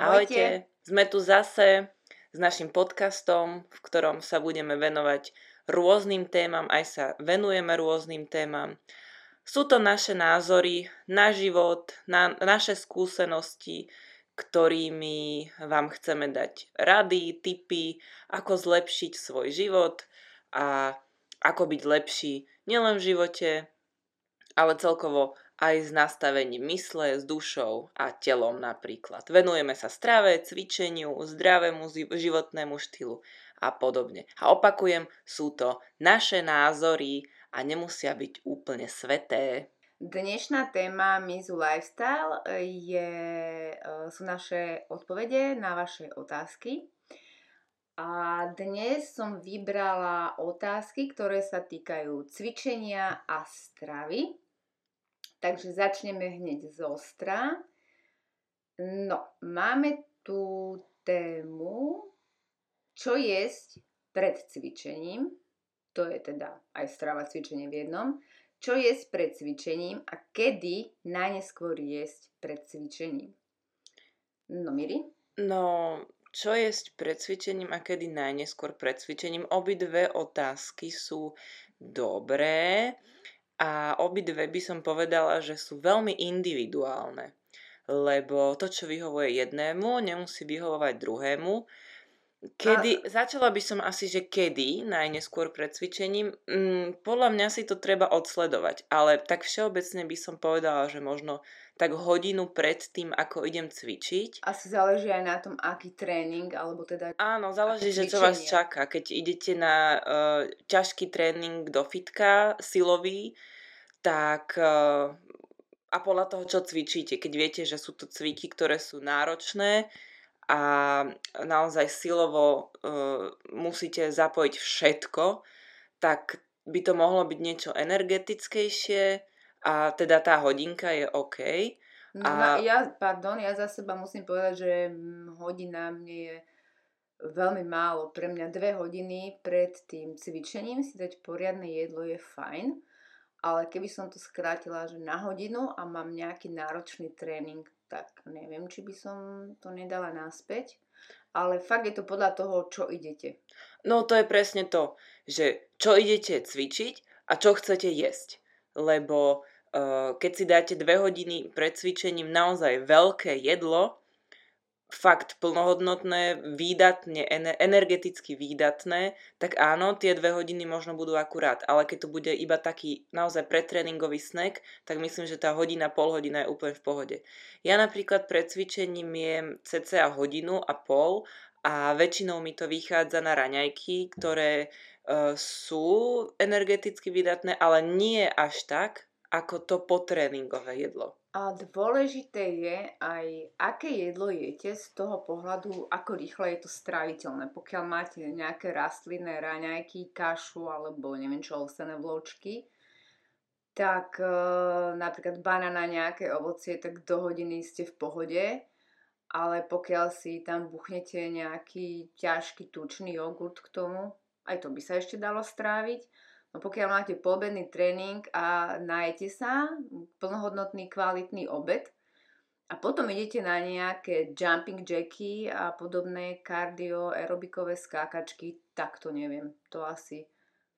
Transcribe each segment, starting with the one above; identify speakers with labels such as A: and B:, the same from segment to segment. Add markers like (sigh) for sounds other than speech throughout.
A: Ahojte. Ahojte. Sme tu zase s našim podcastom, v ktorom sa budeme venovať rôznym témam, aj sa venujeme rôznym témam. Sú to naše názory na život, na naše skúsenosti, ktorými vám chceme dať rady, tipy, ako zlepšiť svoj život a ako byť lepší nielen v živote, ale celkovo aj s nastavením mysle, s dušou a telom napríklad. Venujeme sa strave, cvičeniu, zdravému životnému štýlu a podobne. A opakujem, sú to naše názory a nemusia byť úplne sveté.
B: Dnešná téma Mizu Lifestyle je, e, sú naše odpovede na vaše otázky. A dnes som vybrala otázky, ktoré sa týkajú cvičenia a stravy. Takže začneme hneď z ostra. No, máme tu tému, čo jesť pred cvičením. To je teda aj strava cvičenie v jednom. Čo jesť pred cvičením a kedy najneskôr jesť pred cvičením. No, Miri?
A: No, čo jesť pred cvičením a kedy najneskôr pred cvičením? Obidve otázky sú dobré a obidve by som povedala, že sú veľmi individuálne. Lebo to, čo vyhovuje jednému, nemusí vyhovovať druhému. Kedy, a... Začala by som asi, že kedy, najneskôr pred cvičením. Mm, podľa mňa si to treba odsledovať, ale tak všeobecne by som povedala, že možno tak hodinu pred tým, ako idem cvičiť.
B: Asi záleží aj na tom, aký tréning, alebo teda...
A: Áno, záleží, že čo vás čaká. Keď idete na uh, ťažký tréning do fitka, silový, tak uh, a podľa toho, čo cvičíte, keď viete, že sú to cviky, ktoré sú náročné, a naozaj silovo uh, musíte zapojiť všetko, tak by to mohlo byť niečo energetickejšie a teda tá hodinka je OK.
B: No, a... ja, pardon, ja za seba musím povedať, že mm, hodina mne je veľmi málo. Pre mňa dve hodiny pred tým cvičením si dať poriadne jedlo je fajn, ale keby som to skrátila že na hodinu a mám nejaký náročný tréning, tak neviem, či by som to nedala naspäť. Ale fakt je to podľa toho, čo idete.
A: No to je presne to, že čo idete cvičiť a čo chcete jesť. Lebo uh, keď si dáte dve hodiny pred cvičením naozaj veľké jedlo, fakt plnohodnotné, výdatne, energeticky výdatné, tak áno, tie dve hodiny možno budú akurát, ale keď to bude iba taký naozaj pretréningový snack, tak myslím, že tá hodina, pol hodina je úplne v pohode. Ja napríklad pred cvičením jem cca hodinu a pol a väčšinou mi to vychádza na raňajky, ktoré uh, sú energeticky výdatné, ale nie až tak, ako to potréningové jedlo.
B: A dôležité je aj, aké jedlo jete z toho pohľadu, ako rýchle je to stráviteľné. Pokiaľ máte nejaké rastlinné raňajky, kašu alebo neviem čo, ovsené vločky, tak e, napríklad banana, nejaké ovocie, tak do hodiny ste v pohode. Ale pokiaľ si tam buchnete nejaký ťažký tučný jogurt k tomu, aj to by sa ešte dalo stráviť No pokiaľ máte poobedný tréning a najete sa, plnohodnotný kvalitný obed a potom idete na nejaké jumping jacky a podobné kardio, aerobikové skákačky, tak to neviem. To asi,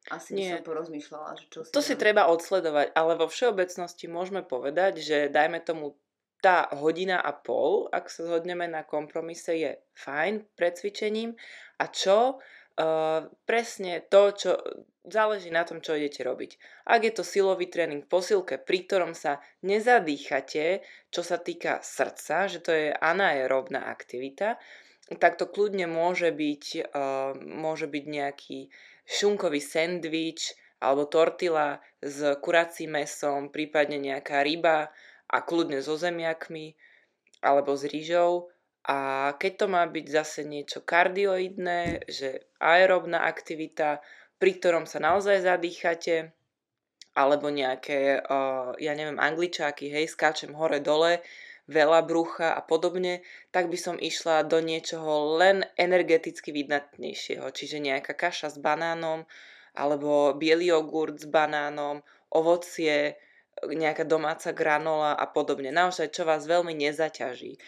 B: asi Nie. som porozmýšľala, že čo si
A: To dám. si treba odsledovať, ale vo všeobecnosti môžeme povedať, že dajme tomu tá hodina a pol, ak sa zhodneme na kompromise, je fajn pred cvičením. A čo? Presne to, čo záleží na tom, čo idete robiť. Ak je to silový tréning v posilke, pri ktorom sa nezadýchate, čo sa týka srdca, že to je anaerobná aktivita, tak to kľudne môže byť, uh, môže byť nejaký šunkový sendvič alebo tortila s kuracím mesom, prípadne nejaká ryba a kľudne so zemiakmi alebo s rýžou a keď to má byť zase niečo kardioidné, že aerobná aktivita, pri ktorom sa naozaj zadýchate, alebo nejaké, ja neviem, angličáky, hej, skáčem hore-dole, veľa brucha a podobne, tak by som išla do niečoho len energeticky vydatnejšieho, čiže nejaká kaša s banánom, alebo biely jogurt s banánom, ovocie, nejaká domáca granola a podobne. Naozaj, čo vás veľmi nezaťaží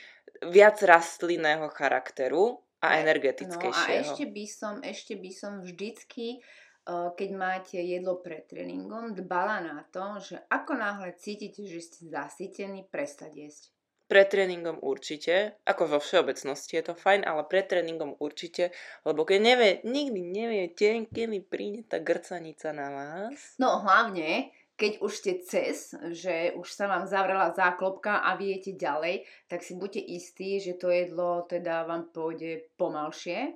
A: viac rastlinného charakteru a energetickejšieho.
B: No a ešte by som, ešte by som vždycky eh, keď máte jedlo pred tréningom, dbala na to, že ako náhle cítite, že ste zasytení, prestať jesť.
A: Pred tréningom určite, ako vo všeobecnosti je to fajn, ale pred tréningom určite, lebo keď nevie, nikdy neviete, kedy príde tá grcanica na vás.
B: No hlavne, keď už ste cez, že už sa vám zavrela záklopka a viete ďalej, tak si buďte istí, že to jedlo teda vám pôjde pomalšie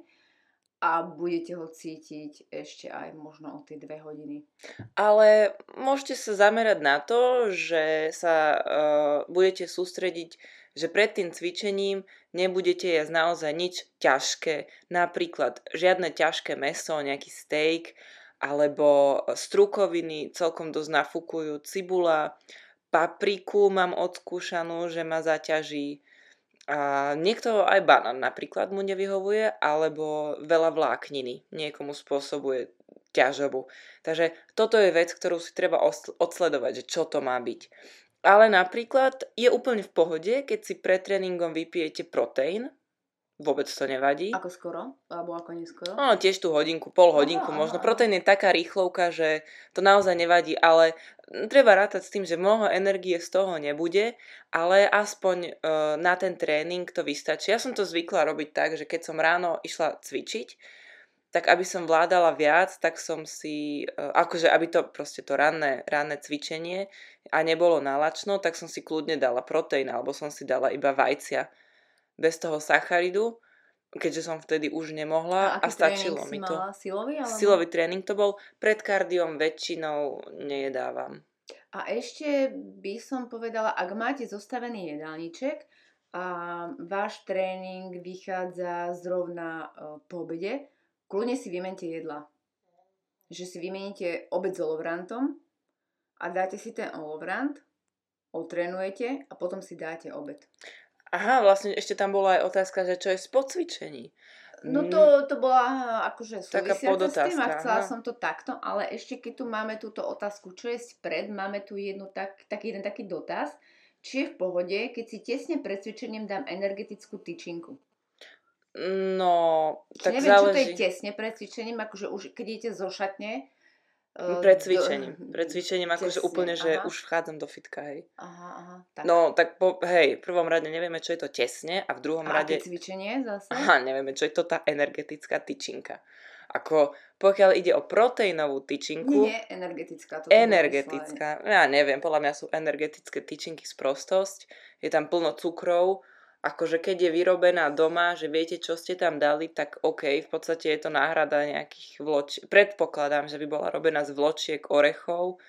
B: a budete ho cítiť ešte aj možno o tie dve hodiny.
A: Ale môžete sa zamerať na to, že sa uh, budete sústrediť, že pred tým cvičením nebudete jesť naozaj nič ťažké, napríklad žiadne ťažké meso, nejaký steak, alebo strukoviny celkom dosť nafúkujú, cibula, papriku mám odskúšanú, že ma zaťaží, a niekto aj banán napríklad mu nevyhovuje, alebo veľa vlákniny niekomu spôsobuje ťažobu. Takže toto je vec, ktorú si treba odsledovať, že čo to má byť. Ale napríklad je úplne v pohode, keď si pred tréningom vypijete proteín, vôbec to nevadí.
B: Ako skoro? Alebo ako neskoro?
A: No, tiež tú hodinku, pol hodinku aha, možno. Aha. Proteín je taká rýchlovka, že to naozaj nevadí, ale treba rátať s tým, že mnoho energie z toho nebude, ale aspoň uh, na ten tréning to vystačí. Ja som to zvykla robiť tak, že keď som ráno išla cvičiť, tak aby som vládala viac, tak som si, uh, akože aby to proste to ranné, ranné cvičenie a nebolo nalačno, tak som si kľudne dala proteín, alebo som si dala iba vajcia bez toho sacharidu, keďže som vtedy už nemohla a, a stačilo mi to.
B: Silový, alebo...
A: Silový tréning to bol, pred kardiom väčšinou nejedávam.
B: A ešte by som povedala, ak máte zostavený jedálniček a váš tréning vychádza zrovna e, po obede, kľudne si vymente jedla. Že si vymeníte obed s olovrantom a dáte si ten olovrant, otrénujete a potom si dáte obed.
A: Aha, vlastne ešte tam bola aj otázka, že čo je z podcvičení.
B: No mm. to, to bola akože súvisiaca s tým a chcela no. som to takto, ale ešte keď tu máme túto otázku, čo je spred, máme tu jednu tak, tak jeden taký dotaz, či je v pohode, keď si tesne pred cvičením dám energetickú tyčinku.
A: No, tak
B: Neviem, záleží. čo to je tesne pred cvičením, akože už keď idete zo šatne,
A: pred cvičením. (laughs) Pred cvičením, akože úplne, že aha. už vchádzam do fitka, hej.
B: Aha, aha. Tak.
A: No, tak po, hej, v prvom rade nevieme, čo je to tesne a v druhom
B: a
A: rade...
B: A cvičenie zase?
A: Aha, nevieme, čo je to tá energetická tyčinka. Ako pokiaľ ide o proteínovú tyčinku...
B: Nie, energetická.
A: To energetická. Ja neviem, podľa mňa sú energetické tyčinky sprostosť. Je tam plno cukrov, akože keď je vyrobená doma, že viete, čo ste tam dali, tak OK, v podstate je to náhrada nejakých vločiek. Predpokladám, že by bola robená z vločiek, orechov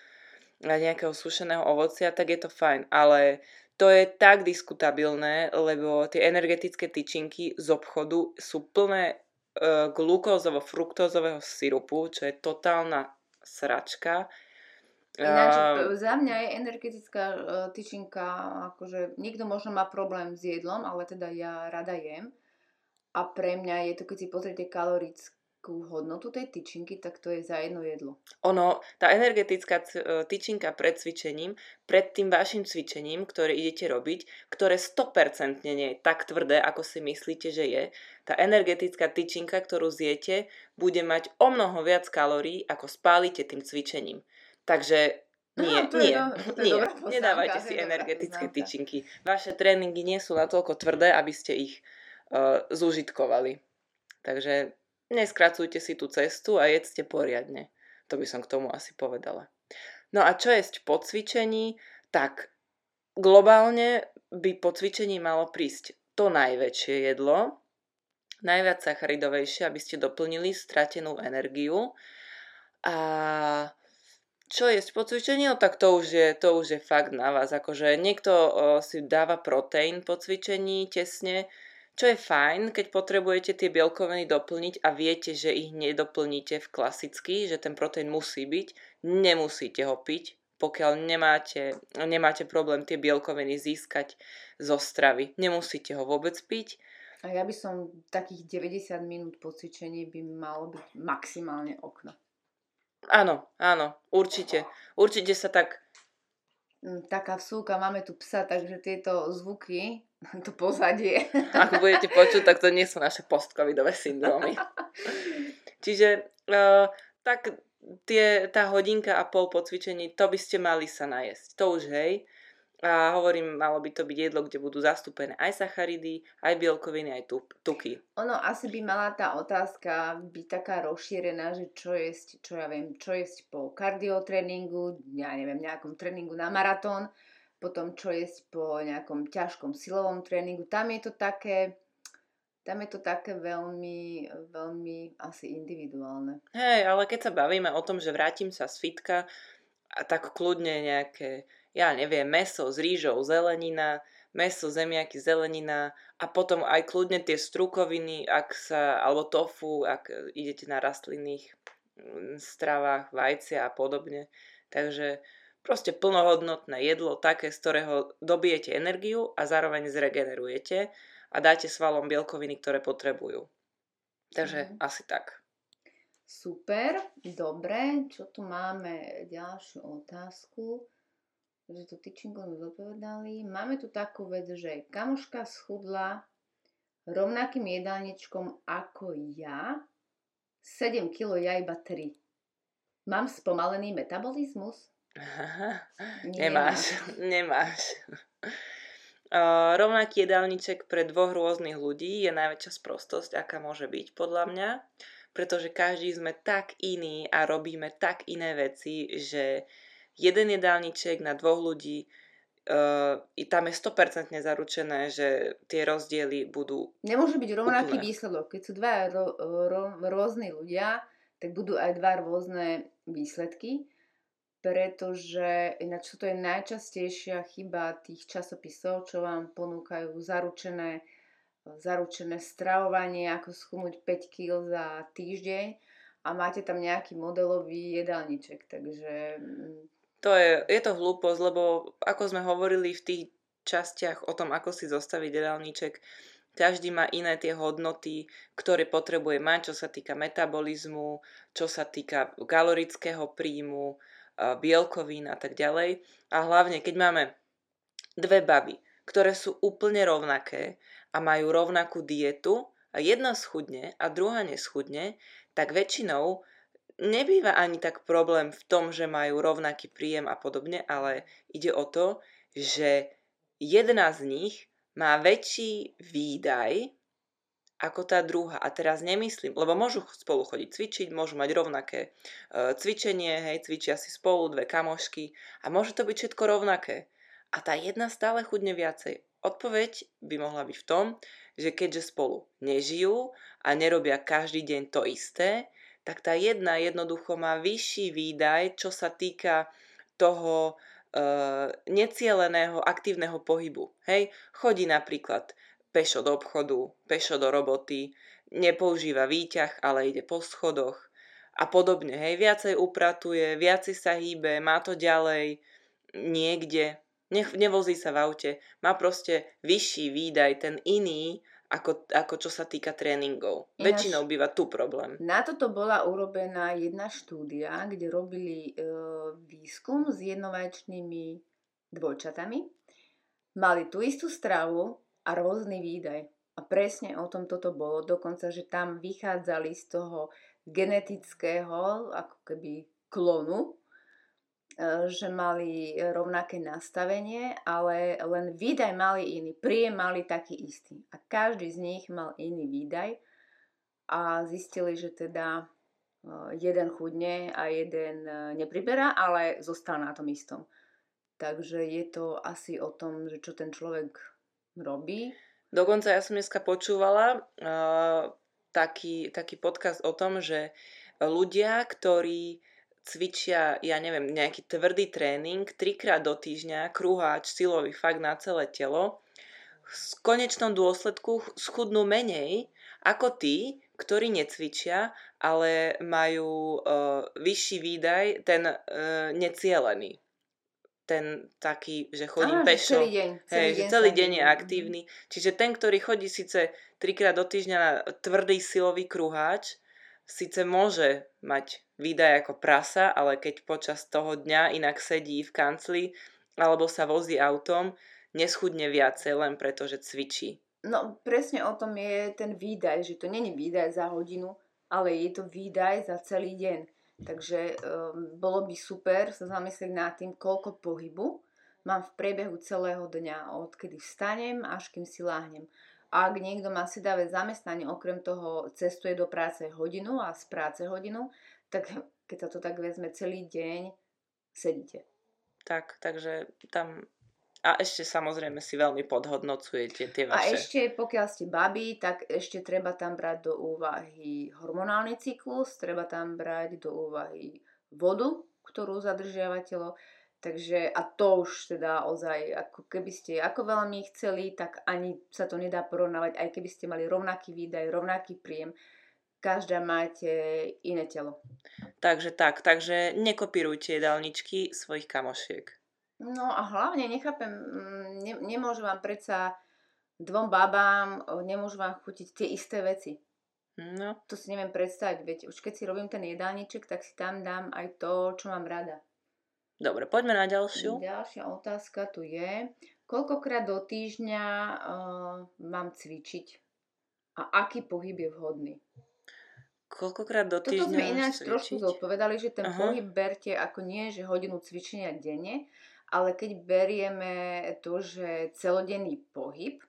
A: a nejakého sušeného ovocia, tak je to fajn. Ale to je tak diskutabilné, lebo tie energetické tyčinky z obchodu sú plné e, glukózovo-fruktózového syrupu, čo je totálna sračka
B: Ináč, uh, za mňa je energetická uh, tyčinka, akože niekto možno má problém s jedlom, ale teda ja rada jem. A pre mňa je to, keď si pozriete kalorickú hodnotu tej tyčinky, tak to je za jedno jedlo.
A: Ono, tá energetická e, tyčinka pred cvičením, pred tým vašim cvičením, ktoré idete robiť, ktoré 100% nie je tak tvrdé, ako si myslíte, že je, tá energetická tyčinka, ktorú zjete, bude mať o mnoho viac kalórií, ako spálite tým cvičením. Takže nie, no, nie, do, (laughs) nie. nedávajte si energetické tyčinky. Vaše tréningy nie sú natoľko tvrdé, aby ste ich uh, zúžitkovali. Takže neskracujte si tú cestu a jedzte poriadne. To by som k tomu asi povedala. No a čo jesť po cvičení? Tak globálne by po cvičení malo prísť to najväčšie jedlo, najviac sacharidovejšie, aby ste doplnili stratenú energiu. A čo je po no tak to už je, to už je fakt na vás. Akože niekto si dáva proteín po cvičení tesne, čo je fajn, keď potrebujete tie bielkoviny doplniť a viete, že ich nedoplníte v klasicky, že ten proteín musí byť, nemusíte ho piť, pokiaľ nemáte, nemáte problém tie bielkoviny získať zo stravy. Nemusíte ho vôbec piť.
B: A ja by som takých 90 minút po cvičení by malo byť maximálne okno.
A: Áno, áno, určite. Určite sa tak...
B: Mm, taká vsúka, máme tu psa, takže tieto zvuky (laughs) to pozadie. (laughs)
A: Ako budete počuť, tak to nie sú naše postcovidové syndromy. (laughs) Čiže uh, tak tie, tá hodinka a pol po cvičení, to by ste mali sa najesť. To už hej. A hovorím, malo by to byť jedlo, kde budú zastúpené aj sacharidy, aj bielkoviny, aj tuky.
B: Ono asi by mala tá otázka byť taká rozšírená, že čo jesť, čo ja viem, čo jesť po kardiotréningu, ja neviem, nejakom tréningu na maratón, potom čo jesť po nejakom ťažkom silovom tréningu. Tam je to také, tam je to také veľmi, veľmi asi individuálne.
A: Hej, ale keď sa bavíme o tom, že vrátim sa z fitka, a tak kľudne nejaké ja neviem, meso s rýžou, zelenina, meso, zemiaky, zelenina a potom aj kľudne tie strukoviny, ak sa, alebo tofu, ak idete na rastlinných mm, stravách, vajcia a podobne. Takže proste plnohodnotné jedlo, také, z ktorého dobijete energiu a zároveň zregenerujete a dáte svalom bielkoviny, ktoré potrebujú. Takže mm. asi tak.
B: Super, dobre. Čo tu máme? Ďalšiu otázku že to tyčinko sme zodpovedali. Máme tu takú vec, že kamoška schudla rovnakým jedálničkom ako ja, 7 kg, ja iba 3. Mám spomalený metabolizmus? (laughs)
A: Aha, nemáš, nemáš. (laughs) Uh, rovnaký jedálniček pre dvoch rôznych ľudí je najväčšia sprostosť, aká môže byť podľa mňa, pretože každý sme tak iný a robíme tak iné veci, že jeden jedálniček na dvoch ľudí, uh, i tam je 100% zaručené, že tie rozdiely budú
B: Nemôže byť rovnaký úplne. výsledok. Keď sú dva ro, ro, rôzni ľudia, tak budú aj dva rôzne výsledky, pretože ináč to je najčastejšia chyba tých časopisov, čo vám ponúkajú zaručené, zaručené stravovanie, ako schudnúť 5 kg za týždeň a máte tam nejaký modelový jedálniček, takže mm,
A: to je, je to hlúposť, lebo ako sme hovorili v tých častiach o tom, ako si zostaviť jedálniček, každý má iné tie hodnoty, ktoré potrebuje mať, čo sa týka metabolizmu, čo sa týka kalorického príjmu, bielkovín a tak ďalej. A hlavne, keď máme dve baby, ktoré sú úplne rovnaké a majú rovnakú dietu a jedna schudne a druhá neschudne, tak väčšinou nebýva ani tak problém v tom, že majú rovnaký príjem a podobne, ale ide o to, že jedna z nich má väčší výdaj ako tá druhá. A teraz nemyslím, lebo môžu spolu chodiť cvičiť, môžu mať rovnaké e, cvičenie, hej, cvičia si spolu dve kamošky a môže to byť všetko rovnaké. A tá jedna stále chudne viacej. Odpoveď by mohla byť v tom, že keďže spolu nežijú a nerobia každý deň to isté, tak tá jedna jednoducho má vyšší výdaj, čo sa týka toho e, necieleného aktívneho pohybu. Hej, chodí napríklad pešo do obchodu, pešo do roboty, nepoužíva výťah, ale ide po schodoch a podobne. Hej, viacej upratuje, viacej sa hýbe, má to ďalej niekde, ne, nevozí sa v aute, má proste vyšší výdaj, ten iný ako, ako čo sa týka tréningov. Ináč, Väčšinou býva tu problém.
B: Na toto bola urobená jedna štúdia, kde robili e, výskum s jednovaječnými dvojčatami. Mali tú istú stravu a rôzny výdaj. A presne o tom toto bolo. Dokonca, že tam vychádzali z toho genetického ako keby klonu že mali rovnaké nastavenie, ale len výdaj mali iný, príjem mali taký istý. A každý z nich mal iný výdaj a zistili, že teda e, jeden chudne a jeden e, nepriberá, ale zostal na tom istom. Takže je to asi o tom, že čo ten človek robí.
A: Dokonca ja som dneska počúvala uh, taký, taký podcast o tom, že ľudia, ktorí cvičia, ja neviem, nejaký tvrdý tréning, trikrát do týždňa, kruháč, silový fakt na celé telo, v konečnom dôsledku schudnú menej ako tí, ktorí necvičia, ale majú uh, vyšší výdaj, ten uh, necielený. Ten taký, že chodím Áno, pešo.
B: Celý deň.
A: Celý, hej, deň, celý deň je aktívny. Čiže ten, ktorý chodí síce trikrát do týždňa na tvrdý silový kruháč, síce môže mať výdaj ako prasa, ale keď počas toho dňa inak sedí v kancli alebo sa vozí autom, neschudne viacej len preto, že cvičí.
B: No presne o tom je ten výdaj, že to není výdaj za hodinu, ale je to výdaj za celý deň. Takže um, bolo by super sa zamyslieť nad tým, koľko pohybu mám v priebehu celého dňa, odkedy vstanem až kým si láhnem. Ak niekto má sedavé zamestnanie, okrem toho cestuje do práce hodinu a z práce hodinu, tak keď sa to tak vezme celý deň, sedíte.
A: Tak, takže tam a ešte samozrejme si veľmi podhodnocujete tie vaše...
B: A ešte, pokiaľ ste babi, tak ešte treba tam brať do úvahy hormonálny cyklus, treba tam brať do úvahy vodu, ktorú zadržiava telo. Takže, a to už teda ozaj, ako keby ste ako veľmi chceli, tak ani sa to nedá porovnávať, aj keby ste mali rovnaký výdaj, rovnaký príjem. Každá máte iné telo.
A: Takže tak, takže nekopírujte jedálničky svojich kamošiek.
B: No a hlavne nechápem, mm, ne, nemôžu vám predsa dvom babám, nemôžu vám chutiť tie isté veci.
A: No.
B: To si neviem predstaviť, veď už keď si robím ten jedálniček, tak si tam dám aj to, čo mám rada.
A: Dobre, poďme na ďalšiu.
B: Ďalšia otázka tu je, koľkokrát do týždňa uh, mám cvičiť a aký pohyb je vhodný?
A: Koľkokrát do týždňa
B: Toto sme ináč trošku zodpovedali, že ten Aha. pohyb berte ako nie, že hodinu cvičenia denne, ale keď berieme to, že celodenný pohyb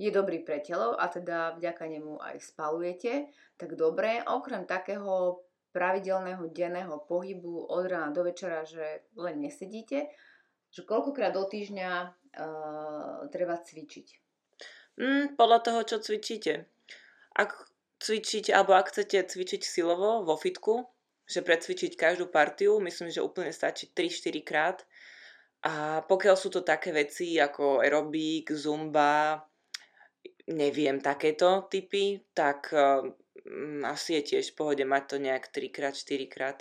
B: je dobrý pre telo a teda vďaka nemu aj spalujete, tak dobre, okrem takého pravidelného denného pohybu od rána do večera, že len nesedíte, že koľkokrát do týždňa uh, treba cvičiť?
A: Mm, podľa toho, čo cvičíte. Ak cvičíte, alebo ak chcete cvičiť silovo vo fitku, že precvičiť každú partiu, myslím, že úplne stačí 3-4 krát, a pokiaľ sú to také veci ako aerobík, zumba, neviem, takéto typy, tak um, asi je tiež v pohode mať to nejak 3 x 4 krát.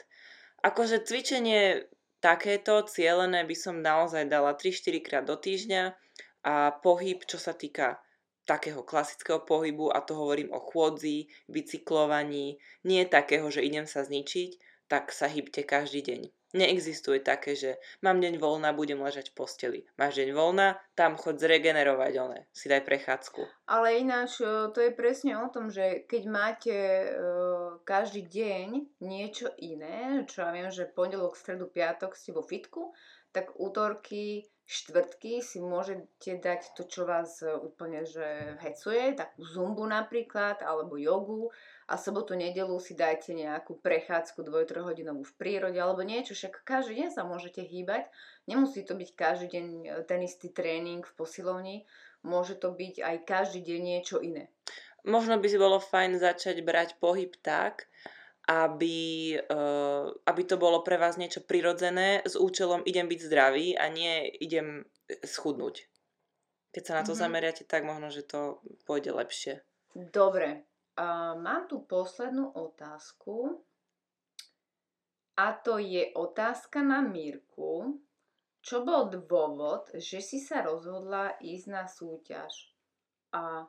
A: Akože cvičenie takéto cieľené by som naozaj dala 3-4 krát do týždňa a pohyb, čo sa týka takého klasického pohybu, a to hovorím o chôdzi, bicyklovaní, nie takého, že idem sa zničiť, tak sa hybte každý deň. Neexistuje také, že mám deň voľna, budem ležať v posteli. Máš deň voľna, tam chod zregenerovať one, si daj prechádzku.
B: Ale ináč e, to je presne o tom, že keď máte uh, každý deň niečo iné, čo ja viem, že pondelok, stredu, piatok ste vo fitku, tak útorky, štvrtky si môžete dať to, čo vás e, úplne že hecuje, takú zumbu napríklad, alebo jogu, a sobotu, nedelu si dajte nejakú prechádzku 2-3 hodinovú v prírode alebo niečo, však každý deň sa môžete hýbať. Nemusí to byť každý deň e, ten istý tréning v posilovni, môže to byť aj každý deň niečo iné.
A: Možno by si bolo fajn začať brať pohyb tak, aby, uh, aby to bolo pre vás niečo prirodzené s účelom idem byť zdravý a nie idem schudnúť. Keď sa na to mm-hmm. zameriate, tak možno, že to pôjde lepšie.
B: Dobre, a mám tu poslednú otázku. A to je otázka na Mírku. Čo bol dôvod, že si sa rozhodla ísť na súťaž? A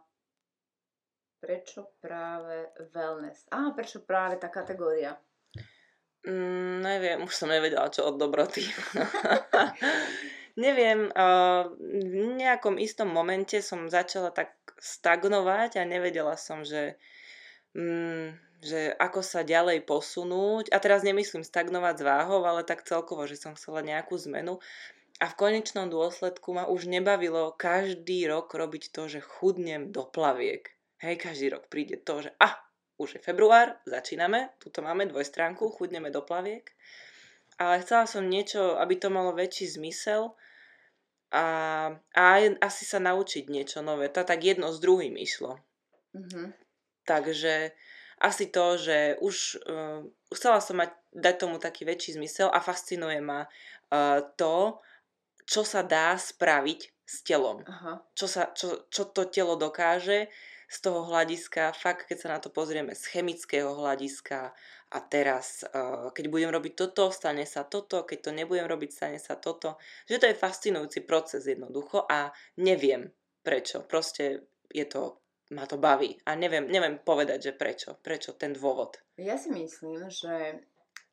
B: prečo práve wellness? Á, prečo práve tá kategória?
A: Mm, neviem, už som nevedela, čo od dobroty. (laughs) neviem, uh, v nejakom istom momente som začala tak stagnovať a nevedela som, že mm, že ako sa ďalej posunúť. A teraz nemyslím stagnovať s váhou, ale tak celkovo, že som chcela nejakú zmenu. A v konečnom dôsledku ma už nebavilo každý rok robiť to, že chudnem do plaviek. Hej, každý rok príde to, že a, ah, už je február, začíname, tuto máme dvojstránku, chudneme do plaviek. Ale chcela som niečo, aby to malo väčší zmysel a, a aj asi sa naučiť niečo nové. To tak jedno s druhým išlo. Mm-hmm. Takže asi to, že už uh, chcela som mať, dať tomu taký väčší zmysel a fascinuje ma uh, to, čo sa dá spraviť s telom. Aha. Čo, sa, čo, čo to telo dokáže z toho hľadiska, fakt keď sa na to pozrieme z chemického hľadiska a teraz, uh, keď budem robiť toto, stane sa toto, keď to nebudem robiť, stane sa toto. Že to je fascinujúci proces jednoducho a neviem prečo. Proste je to ma to baví. A neviem, neviem povedať, že prečo. Prečo ten dôvod.
B: Ja si myslím, že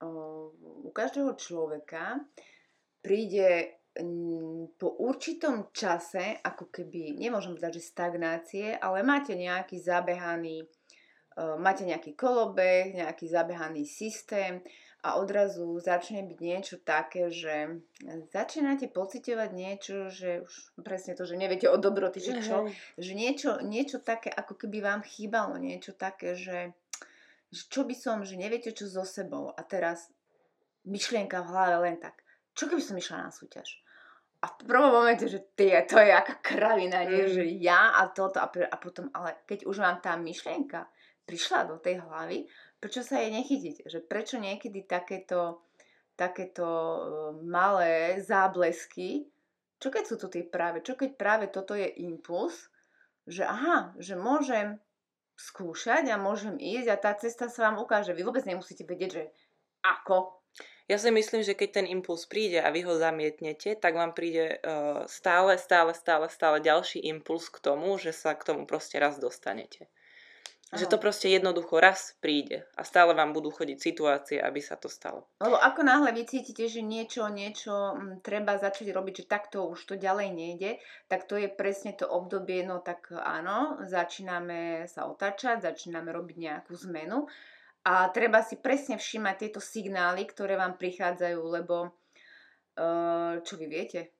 B: o, u každého človeka príde po určitom čase, ako keby, nemôžem povedať, že stagnácie, ale máte nejaký zabehaný, uh, máte nejaký kolobeh, nejaký zabehaný systém a odrazu začne byť niečo také, že začínate pocitovať niečo, že už presne to, že neviete o dobroty, že čo, že niečo, niečo také, ako keby vám chýbalo, niečo také, že, že čo by som, že neviete čo so sebou. A teraz myšlienka v hlave len tak, čo keby som išla na súťaž? A v prvom momente, že ty, to je aká kravina, mm. nie, že ja a toto a, a potom, ale keď už vám tá myšlienka prišla do tej hlavy, prečo sa jej nechytíte? Že prečo niekedy takéto, takéto e, malé záblesky, čo keď sú to tie práve, čo keď práve toto je impuls, že aha, že môžem skúšať a môžem ísť a tá cesta sa vám ukáže. Vy vôbec nemusíte vedieť, že ako,
A: ja si myslím, že keď ten impuls príde a vy ho zamietnete, tak vám príde uh, stále, stále, stále, stále ďalší impuls k tomu, že sa k tomu proste raz dostanete. Aha. Že to proste jednoducho raz príde a stále vám budú chodiť situácie, aby sa to stalo.
B: Lebo ako náhle vy cítite, že niečo, niečo m, treba začať robiť, že takto už to ďalej nejde, tak to je presne to obdobie, no tak áno, začíname sa otáčať, začíname robiť nejakú zmenu a treba si presne všímať tieto signály, ktoré vám prichádzajú, lebo uh, čo vy viete,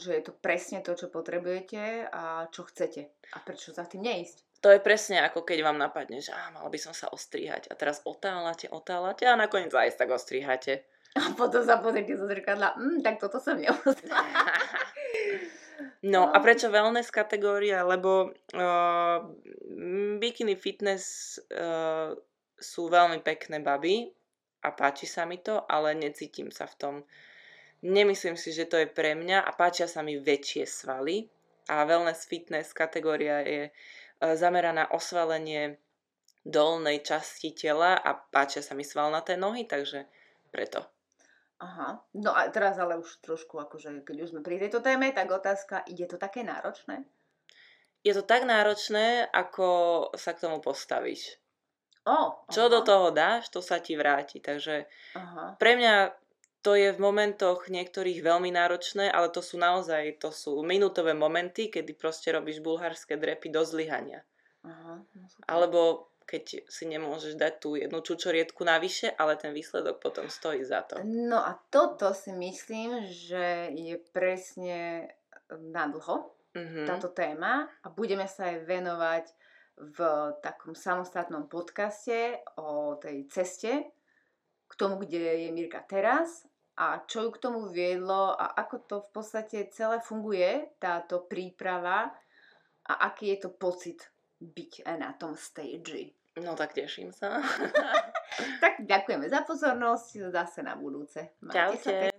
B: že je to presne to, čo potrebujete a čo chcete. A prečo za tým neísť?
A: To je presne ako keď vám napadne, že á, mal by som sa ostrihať a teraz otálate, otálate a nakoniec aj tak ostrihate.
B: A potom sa pozrite zo zrkadla, mm, tak toto som neostrihla. (laughs)
A: No a prečo wellness kategória? Lebo uh, bikini fitness uh, sú veľmi pekné baby a páči sa mi to, ale necítim sa v tom. Nemyslím si, že to je pre mňa a páčia sa mi väčšie svaly a wellness fitness kategória je e, zameraná osvalenie dolnej časti tela a páčia sa mi svalnaté nohy, takže preto.
B: Aha, no a teraz ale už trošku, akože keď už sme pri tejto téme, tak otázka, ide to také náročné?
A: Je to tak náročné, ako sa k tomu postavíš.
B: Oh,
A: Čo do toho dáš, to sa ti vráti. Takže aha. pre mňa to je v momentoch niektorých veľmi náročné, ale to sú naozaj, to sú minútové momenty, kedy proste robíš bulharské drepy do zlyhania. Aha, no Alebo keď si nemôžeš dať tú jednu čučoriedku navyše, ale ten výsledok potom stojí za to.
B: No a toto si myslím, že je presne na dlho mm-hmm. táto téma a budeme sa aj venovať v takom samostatnom podcaste o tej ceste k tomu, kde je Mirka teraz a čo ju k tomu viedlo a ako to v podstate celé funguje, táto príprava a aký je to pocit byť aj na tom stage.
A: No tak teším sa. (laughs) (laughs)
B: tak ďakujeme za pozornosť, zase na budúce.
A: Majte Čaute.